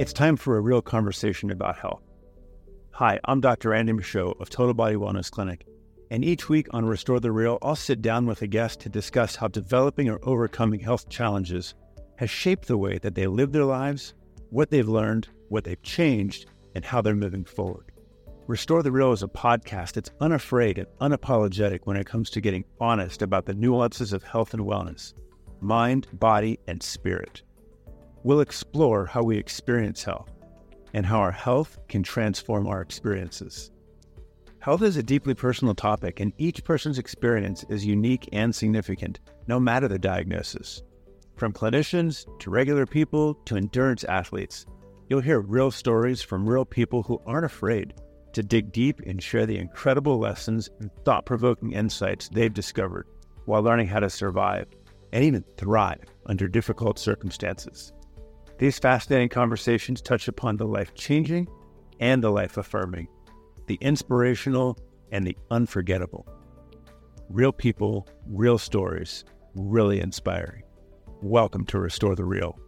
It's time for a real conversation about health. Hi, I'm Dr. Randy Michaux of Total Body Wellness Clinic, and each week on Restore the Real, I'll sit down with a guest to discuss how developing or overcoming health challenges has shaped the way that they live their lives, what they've learned, what they've changed, and how they're moving forward. Restore the Real is a podcast that's unafraid and unapologetic when it comes to getting honest about the nuances of health and wellness, mind, body, and spirit. We'll explore how we experience health and how our health can transform our experiences. Health is a deeply personal topic, and each person's experience is unique and significant, no matter the diagnosis. From clinicians to regular people to endurance athletes, you'll hear real stories from real people who aren't afraid to dig deep and share the incredible lessons and thought provoking insights they've discovered while learning how to survive and even thrive under difficult circumstances. These fascinating conversations touch upon the life changing and the life affirming, the inspirational and the unforgettable. Real people, real stories, really inspiring. Welcome to Restore the Real.